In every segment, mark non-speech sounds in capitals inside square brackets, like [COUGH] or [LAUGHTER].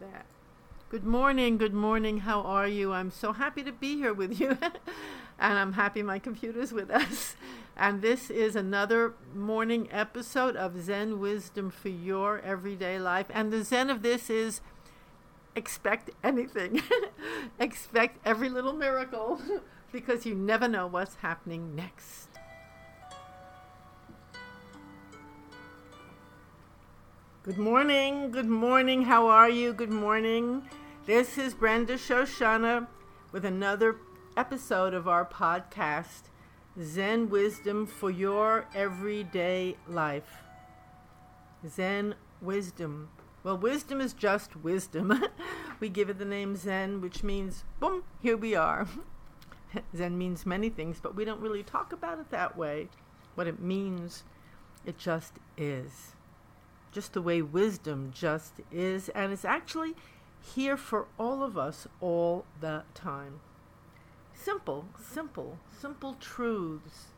that. Good morning, good morning. How are you? I'm so happy to be here with you. [LAUGHS] and I'm happy my computer's with us. And this is another morning episode of Zen Wisdom for Your Everyday Life. And the Zen of this is expect anything, [LAUGHS] expect every little miracle [LAUGHS] because you never know what's happening next. Good morning. Good morning. How are you? Good morning. This is Brenda Shoshanna with another episode of our podcast, Zen Wisdom for Your Everyday Life. Zen Wisdom. Well, wisdom is just wisdom. [LAUGHS] we give it the name Zen, which means, boom, here we are. [LAUGHS] Zen means many things, but we don't really talk about it that way. What it means, it just is just the way wisdom just is, and it's actually here for all of us all the time. Simple, simple, simple truths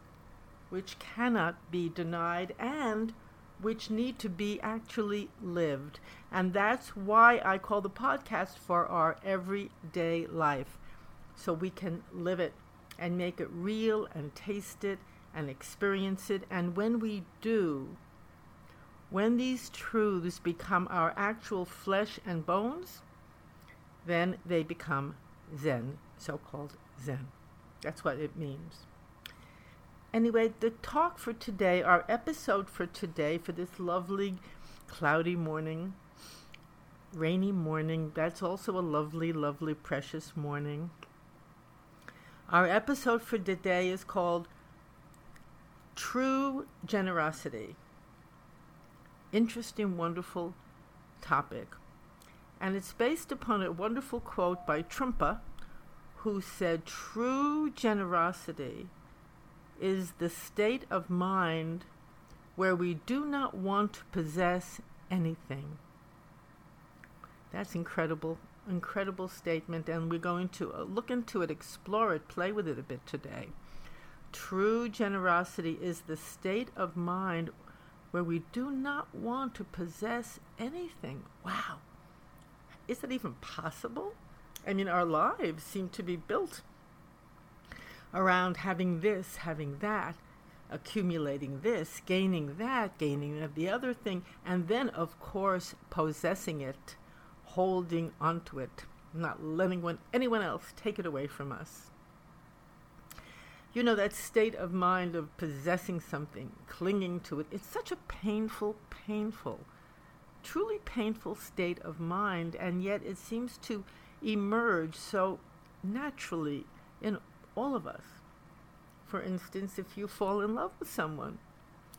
which cannot be denied and which need to be actually lived. And that's why I call the podcast for our everyday life, so we can live it and make it real and taste it and experience it. And when we do, when these truths become our actual flesh and bones, then they become Zen, so called Zen. That's what it means. Anyway, the talk for today, our episode for today, for this lovely cloudy morning, rainy morning, that's also a lovely, lovely, precious morning. Our episode for today is called True Generosity interesting, wonderful topic. And it's based upon a wonderful quote by Trungpa, who said, True generosity is the state of mind where we do not want to possess anything. That's incredible, incredible statement, and we're going to uh, look into it, explore it, play with it a bit today. True generosity is the state of mind where we do not want to possess anything. Wow. Is that even possible? I mean, our lives seem to be built around having this, having that, accumulating this, gaining that, gaining the other thing, and then, of course, possessing it, holding onto it, not letting one, anyone else take it away from us you know, that state of mind of possessing something, clinging to it, it's such a painful, painful, truly painful state of mind, and yet it seems to emerge so naturally in all of us. For instance, if you fall in love with someone,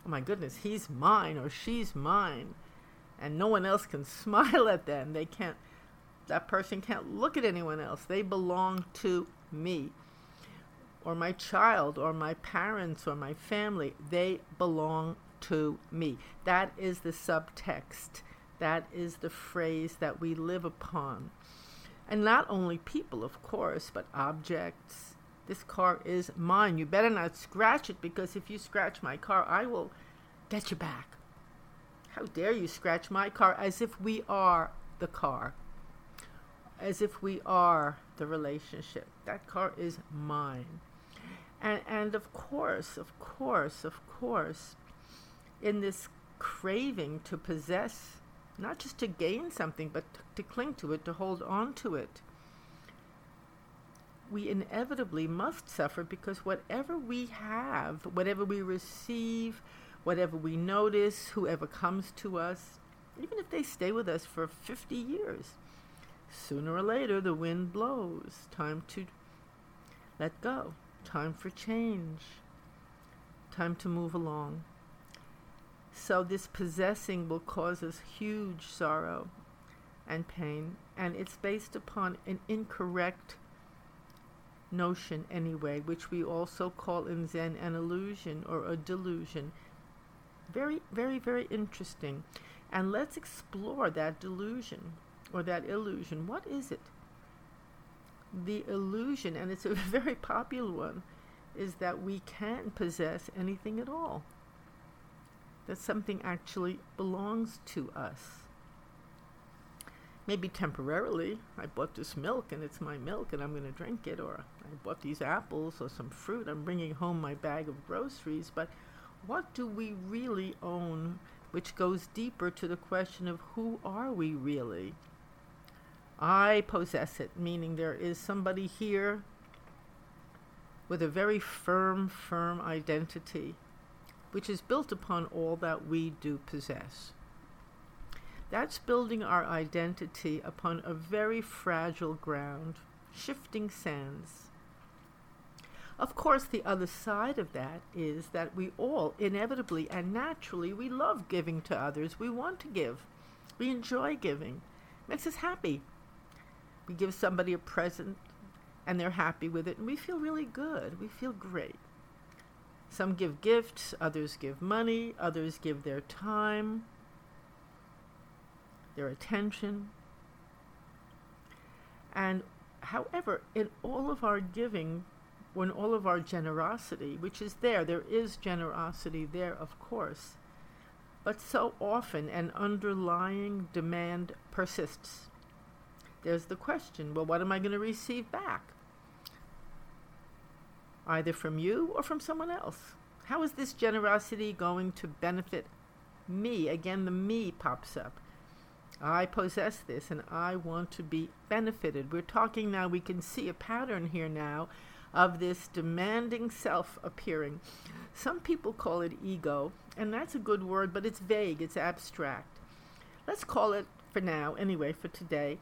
oh my goodness, he's mine or she's mine, and no one else can [LAUGHS] smile at them. They can't, that person can't look at anyone else. They belong to me or my child or my parents or my family. They belong to me. That is the subtext. That is the phrase that we live upon. And not only people, of course, but objects. This car is mine. You better not scratch it because if you scratch my car, I will get you back. How dare you scratch my car as if we are the car, as if we are the relationship. That car is mine. And, and of course, of course, of course, in this craving to possess, not just to gain something, but to, to cling to it, to hold on to it, we inevitably must suffer because whatever we have, whatever we receive, whatever we notice, whoever comes to us, even if they stay with us for 50 years, sooner or later the wind blows. Time to let go. Time for change. Time to move along. So, this possessing will cause us huge sorrow and pain, and it's based upon an incorrect notion, anyway, which we also call in Zen an illusion or a delusion. Very, very, very interesting. And let's explore that delusion or that illusion. What is it? The illusion, and it's a [LAUGHS] very popular one, is that we can possess anything at all. That something actually belongs to us. maybe temporarily. I bought this milk and it's my milk and I'm going to drink it, or I bought these apples or some fruit. I'm bringing home my bag of groceries. But what do we really own, which goes deeper to the question of who are we really? I possess it, meaning there is somebody here with a very firm, firm identity, which is built upon all that we do possess. That's building our identity upon a very fragile ground, shifting sands. Of course, the other side of that is that we all, inevitably and naturally, we love giving to others. We want to give. We enjoy giving. It makes us happy. We give somebody a present and they're happy with it, and we feel really good. We feel great. Some give gifts, others give money, others give their time, their attention. And however, in all of our giving, when all of our generosity, which is there, there is generosity there, of course, but so often an underlying demand persists. There's the question well, what am I going to receive back? Either from you or from someone else. How is this generosity going to benefit me? Again, the me pops up. I possess this and I want to be benefited. We're talking now, we can see a pattern here now of this demanding self appearing. Some people call it ego, and that's a good word, but it's vague, it's abstract. Let's call it, for now, anyway, for today,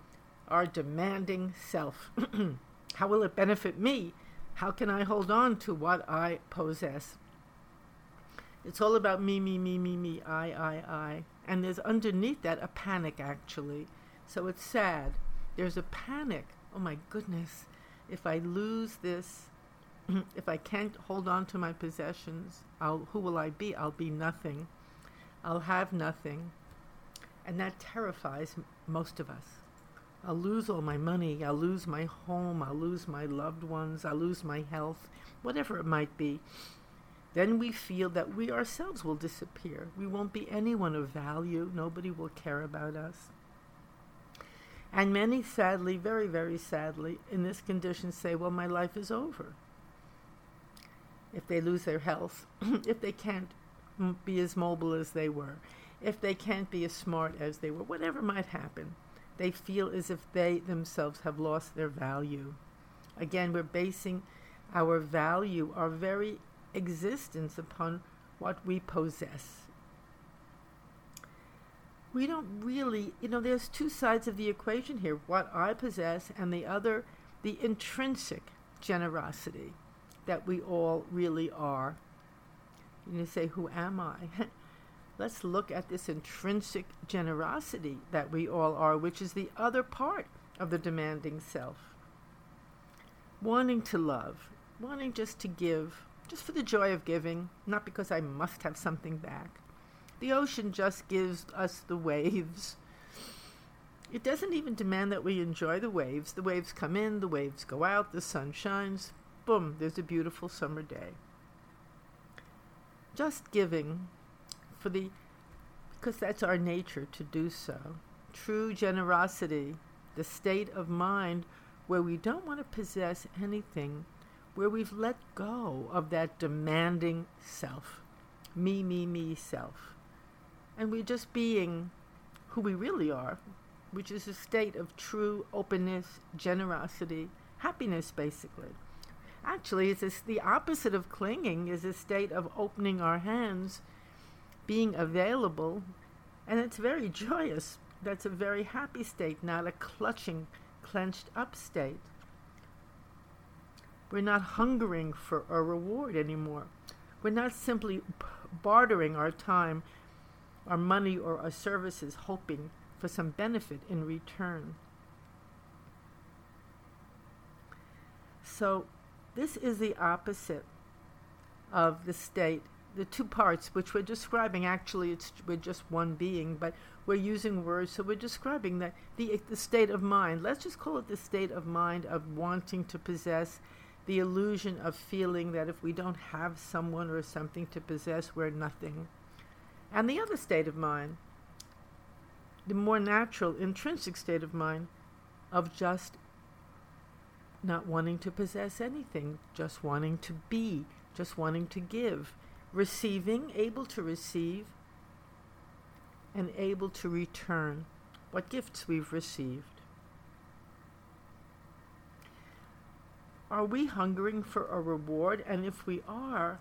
our demanding self. [CLEARS THROAT] How will it benefit me? How can I hold on to what I possess? It's all about me, me, me, me, me, I, I, I. And there's underneath that a panic, actually. So it's sad. There's a panic. Oh my goodness. If I lose this, [CLEARS THROAT] if I can't hold on to my possessions, I'll, who will I be? I'll be nothing. I'll have nothing. And that terrifies m- most of us. I'll lose all my money. I'll lose my home. I'll lose my loved ones. I'll lose my health, whatever it might be. Then we feel that we ourselves will disappear. We won't be anyone of value. Nobody will care about us. And many, sadly, very, very sadly, in this condition say, well, my life is over. If they lose their health, [CLEARS THROAT] if they can't be as mobile as they were, if they can't be as smart as they were, whatever might happen, they feel as if they themselves have lost their value. Again, we're basing our value, our very existence upon what we possess. We don't really, you know, there's two sides of the equation here what I possess, and the other, the intrinsic generosity that we all really are. You say, Who am I? [LAUGHS] Let's look at this intrinsic generosity that we all are, which is the other part of the demanding self. Wanting to love, wanting just to give, just for the joy of giving, not because I must have something back. The ocean just gives us the waves. It doesn't even demand that we enjoy the waves. The waves come in, the waves go out, the sun shines, boom, there's a beautiful summer day. Just giving for the because that's our nature to do so. True generosity, the state of mind where we don't want to possess anything where we've let go of that demanding self, me, me, me self. And we're just being who we really are, which is a state of true openness, generosity, happiness, basically. Actually, it's the opposite of clinging is a state of opening our hands, being available, and it's very joyous. That's a very happy state, not a clutching, clenched up state. We're not hungering for a reward anymore. We're not simply bartering our time, our money, or our services, hoping for some benefit in return. So, this is the opposite of the state. The two parts which we're describing, actually, it's we're just one being, but we're using words, so we're describing that the the state of mind. Let's just call it the state of mind of wanting to possess the illusion of feeling that if we don't have someone or something to possess, we're nothing. And the other state of mind, the more natural, intrinsic state of mind of just not wanting to possess anything, just wanting to be, just wanting to give, receiving, able to receive, and able to return what gifts we've received. Are we hungering for a reward? And if we are,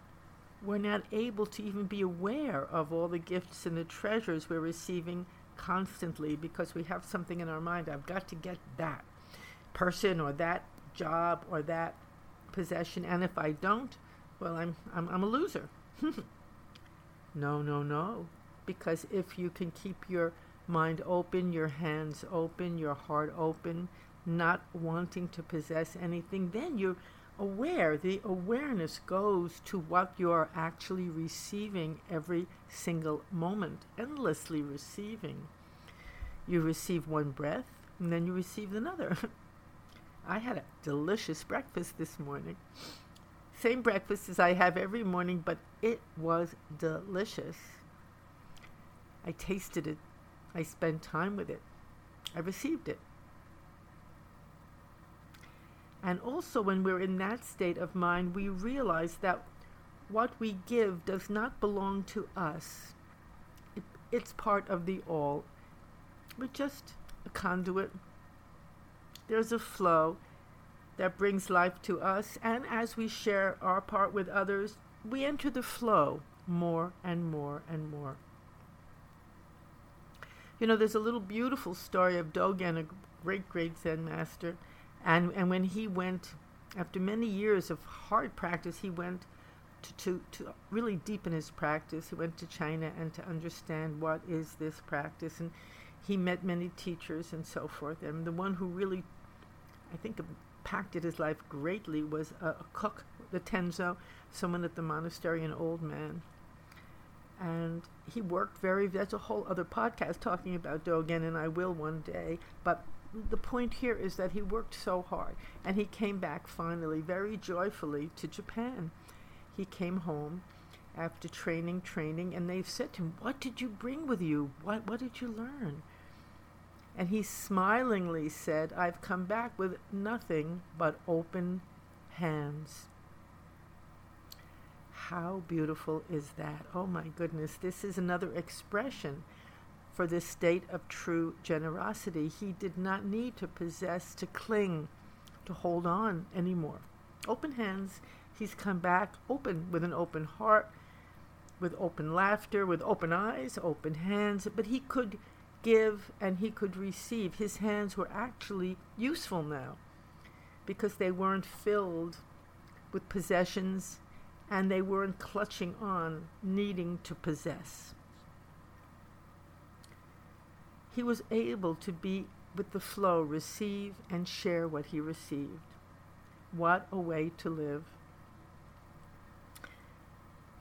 we're not able to even be aware of all the gifts and the treasures we're receiving constantly because we have something in our mind. I've got to get that person or that job or that possession. And if I don't, well, I'm, I'm, I'm a loser. [LAUGHS] no, no, no. Because if you can keep your mind open, your hands open, your heart open, not wanting to possess anything, then you're aware. The awareness goes to what you're actually receiving every single moment, endlessly receiving. You receive one breath, and then you receive another. [LAUGHS] I had a delicious breakfast this morning. Same breakfast as I have every morning, but it was delicious. I tasted it. I spent time with it. I received it. And also, when we're in that state of mind, we realize that what we give does not belong to us. It, it's part of the all. We're just a conduit. There's a flow that brings life to us, and as we share our part with others, we enter the flow more and more and more. You know, there's a little beautiful story of Dogen, a great, great Zen master and, and when he went, after many years of hard practice, he went to, to, to really deepen his practice. He went to China and to understand what is this practice. And he met many teachers and so forth. And the one who really, I think, impacted his life greatly was a, a cook, the Tenzo, someone at the monastery, an old man. And he worked very, that's a whole other podcast talking about Dogen, and I will one day. But the point here is that he worked so hard and he came back finally very joyfully to Japan. He came home after training, training, and they've said to him, What did you bring with you? What, what did you learn? And he smilingly said, I've come back with nothing but open hands. How beautiful is that? Oh my goodness, this is another expression for this state of true generosity. He did not need to possess, to cling, to hold on anymore. Open hands, he's come back open with an open heart, with open laughter, with open eyes, open hands, but he could give and he could receive. His hands were actually useful now because they weren't filled with possessions and they weren't clutching on, needing to possess he was able to be with the flow, receive and share what he received. What a way to live.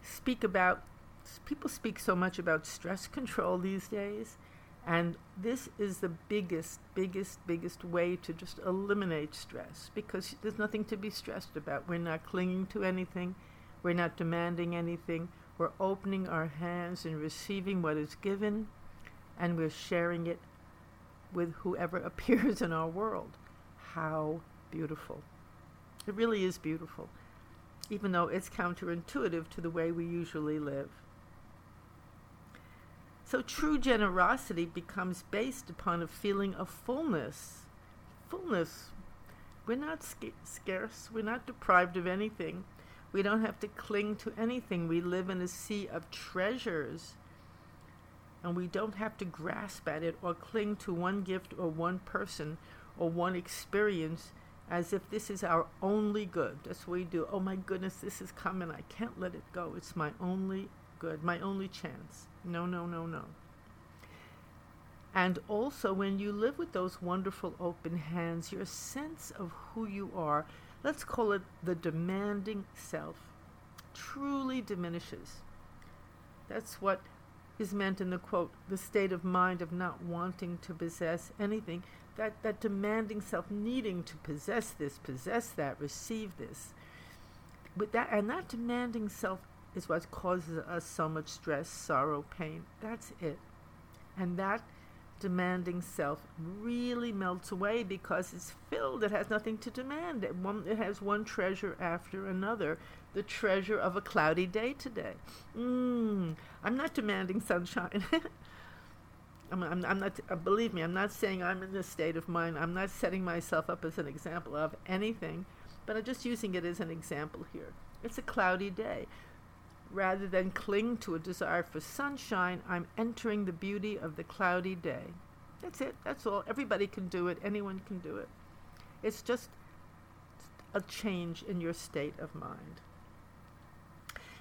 Speak about, people speak so much about stress control these days, and this is the biggest, biggest, biggest way to just eliminate stress because there's nothing to be stressed about. We're not clinging to anything, we're not demanding anything, we're opening our hands and receiving what is given and we're sharing it with whoever [LAUGHS] appears in our world. How beautiful. It really is beautiful, even though it's counterintuitive to the way we usually live. So, true generosity becomes based upon a feeling of fullness. Fullness. We're not sc- scarce, we're not deprived of anything. We don't have to cling to anything. We live in a sea of treasures and we don't have to grasp at it or cling to one gift or one person or one experience as if this is our only good. That's what we do. Oh my goodness, this is coming. I can't let it go. It's my only good, my only chance. No, no, no, no. And also, when you live with those wonderful open hands, your sense of who you are, let's call it the demanding self, truly diminishes. That's what is meant in the quote, the state of mind of not wanting to possess anything, that, that demanding self needing to possess this, possess that, receive this. With that and that demanding self is what causes us so much stress, sorrow, pain. That's it. And that demanding self really melts away because it's filled. It has nothing to demand. It, one, it has one treasure after another. The treasure of a cloudy day today. Mm, I'm not demanding sunshine. [LAUGHS] I'm, I'm, I'm, not, uh, believe me, I'm not saying I'm in this state of mind. I'm not setting myself up as an example of anything, but I'm just using it as an example here. It's a cloudy day. Rather than cling to a desire for sunshine, I'm entering the beauty of the cloudy day. That's it. That's all. Everybody can do it. Anyone can do it. It's just a change in your state of mind.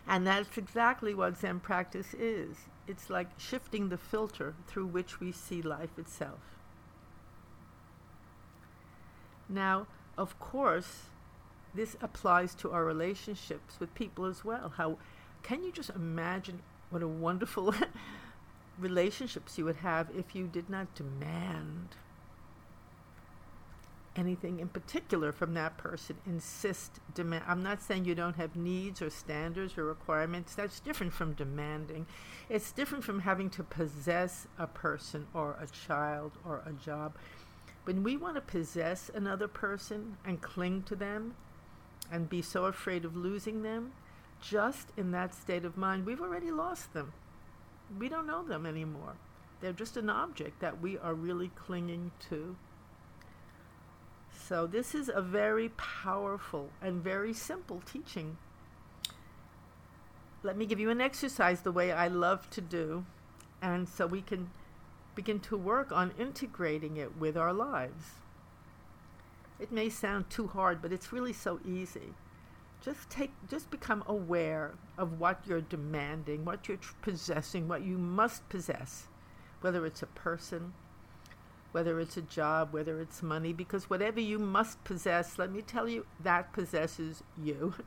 And that's exactly what Zen practice is. It's like shifting the filter through which we see life itself. Now, of course, this applies to our relationships with people as well. How can you just imagine what a wonderful [LAUGHS] relationships you would have if you did not demand anything in particular from that person? Insist demand i'm not saying you don't have needs or standards or requirements. That's different from demanding. It's different from having to possess a person or a child or a job. When we want to possess another person and cling to them and be so afraid of losing them just in that state of mind, we've already lost them. We don't know them anymore. They're just an object that we are really clinging to. So, this is a very powerful and very simple teaching. Let me give you an exercise the way I love to do, and so we can begin to work on integrating it with our lives. It may sound too hard, but it's really so easy just take just become aware of what you're demanding what you're possessing what you must possess whether it's a person whether it's a job whether it's money because whatever you must possess let me tell you that possesses you. [LAUGHS]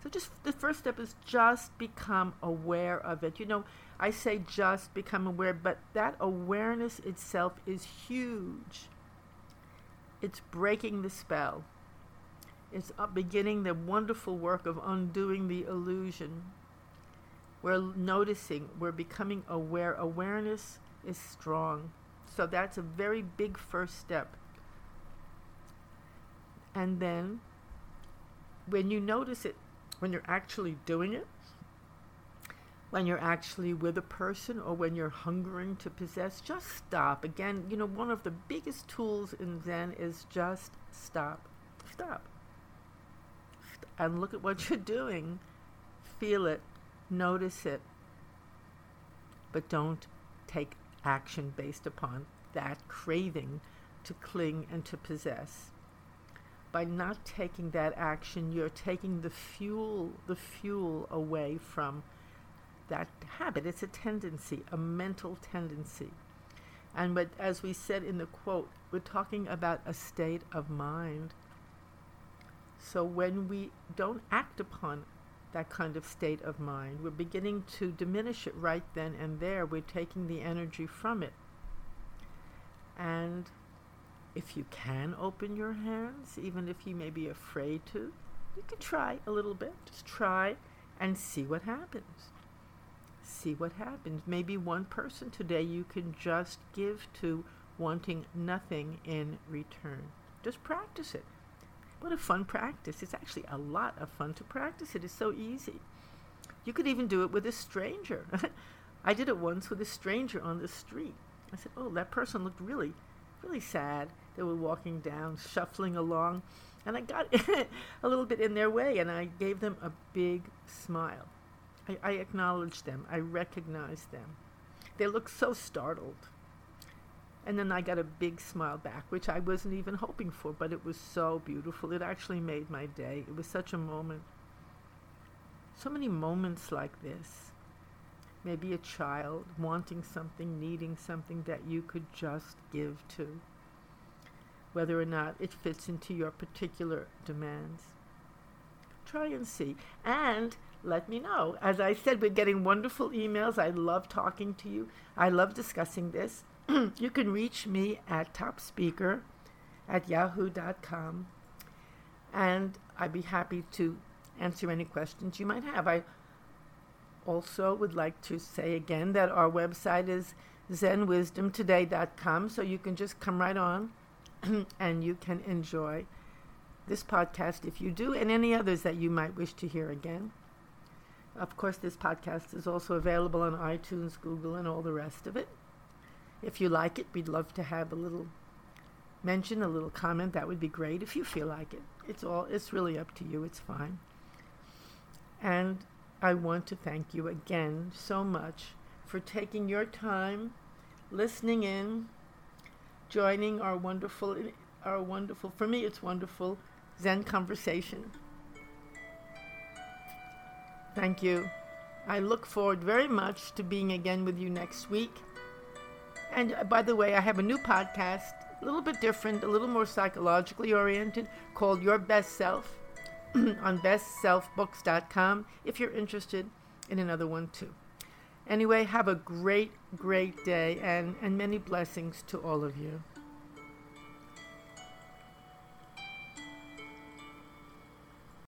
So just the first step is just become aware of it. You know i say just become aware but that awareness itself is huge. It's breaking the spell it's beginning the wonderful work of undoing the illusion. We're noticing, we're becoming aware. Awareness is strong. So that's a very big first step. And then, when you notice it, when you're actually doing it, when you're actually with a person or when you're hungering to possess, just stop. Again, you know, one of the biggest tools in Zen is just stop. Stop and look at what [LAUGHS] you're doing. Feel it, notice it, but don't take action based upon that craving to cling and to possess. By not taking that action, you're taking the fuel, the fuel away from that habit. It's a tendency, a mental tendency. And but as we said in the quote, we're talking about a state of mind. So when we don't act upon that kind of state of mind, we're beginning to diminish it right then and there. We're taking the energy from it. And if you can open your hands, even if you may be afraid to, you can try a little bit. Just try and see what happens. See what happens. Maybe one person today you can just give to wanting nothing in return. Just practice it. What a fun practice. It's actually a lot of fun to practice. It's so easy. You could even do it with a stranger. [LAUGHS] I did it once with a stranger on the street. I said, Oh, that person looked really, really sad. They were walking down, shuffling along, and I got [LAUGHS] a little bit in their way and I gave them a big smile. I, I acknowledged them, I recognized them. They looked so startled. And then I got a big smile back, which I wasn't even hoping for, but it was so beautiful. It actually made my day. It was such a moment. So many moments like this. Maybe a child wanting something, needing something that you could just give to, whether or not it fits into your particular demands. Try and see. And let me know. As I said, we're getting wonderful emails. I love talking to you. I love discussing this. [CLEARS THROAT] you can reach me at topspeaker at yahoo.com and I'd be happy to answer any questions you might have. I also would like to say again that our website is zenwisdomtoday.com so you can just come right on [CLEARS THROAT] and you can enjoy this podcast if you do and any others that you might wish to hear again. Of course, this podcast is also available on iTunes, Google, and all the rest of it. If you like it, we'd love to have a little mention, a little comment. That would be great if you feel like it. It's all it's really up to you. It's fine. And I want to thank you again so much for taking your time, listening in, joining our wonderful our wonderful for me it's wonderful Zen conversation. Thank you. I look forward very much to being again with you next week. And uh, by the way, I have a new podcast, a little bit different, a little more psychologically oriented, called Your Best Self [CLEARS THROAT] on bestselfbooks.com if you're interested in another one too. Anyway, have a great, great day and, and many blessings to all of you.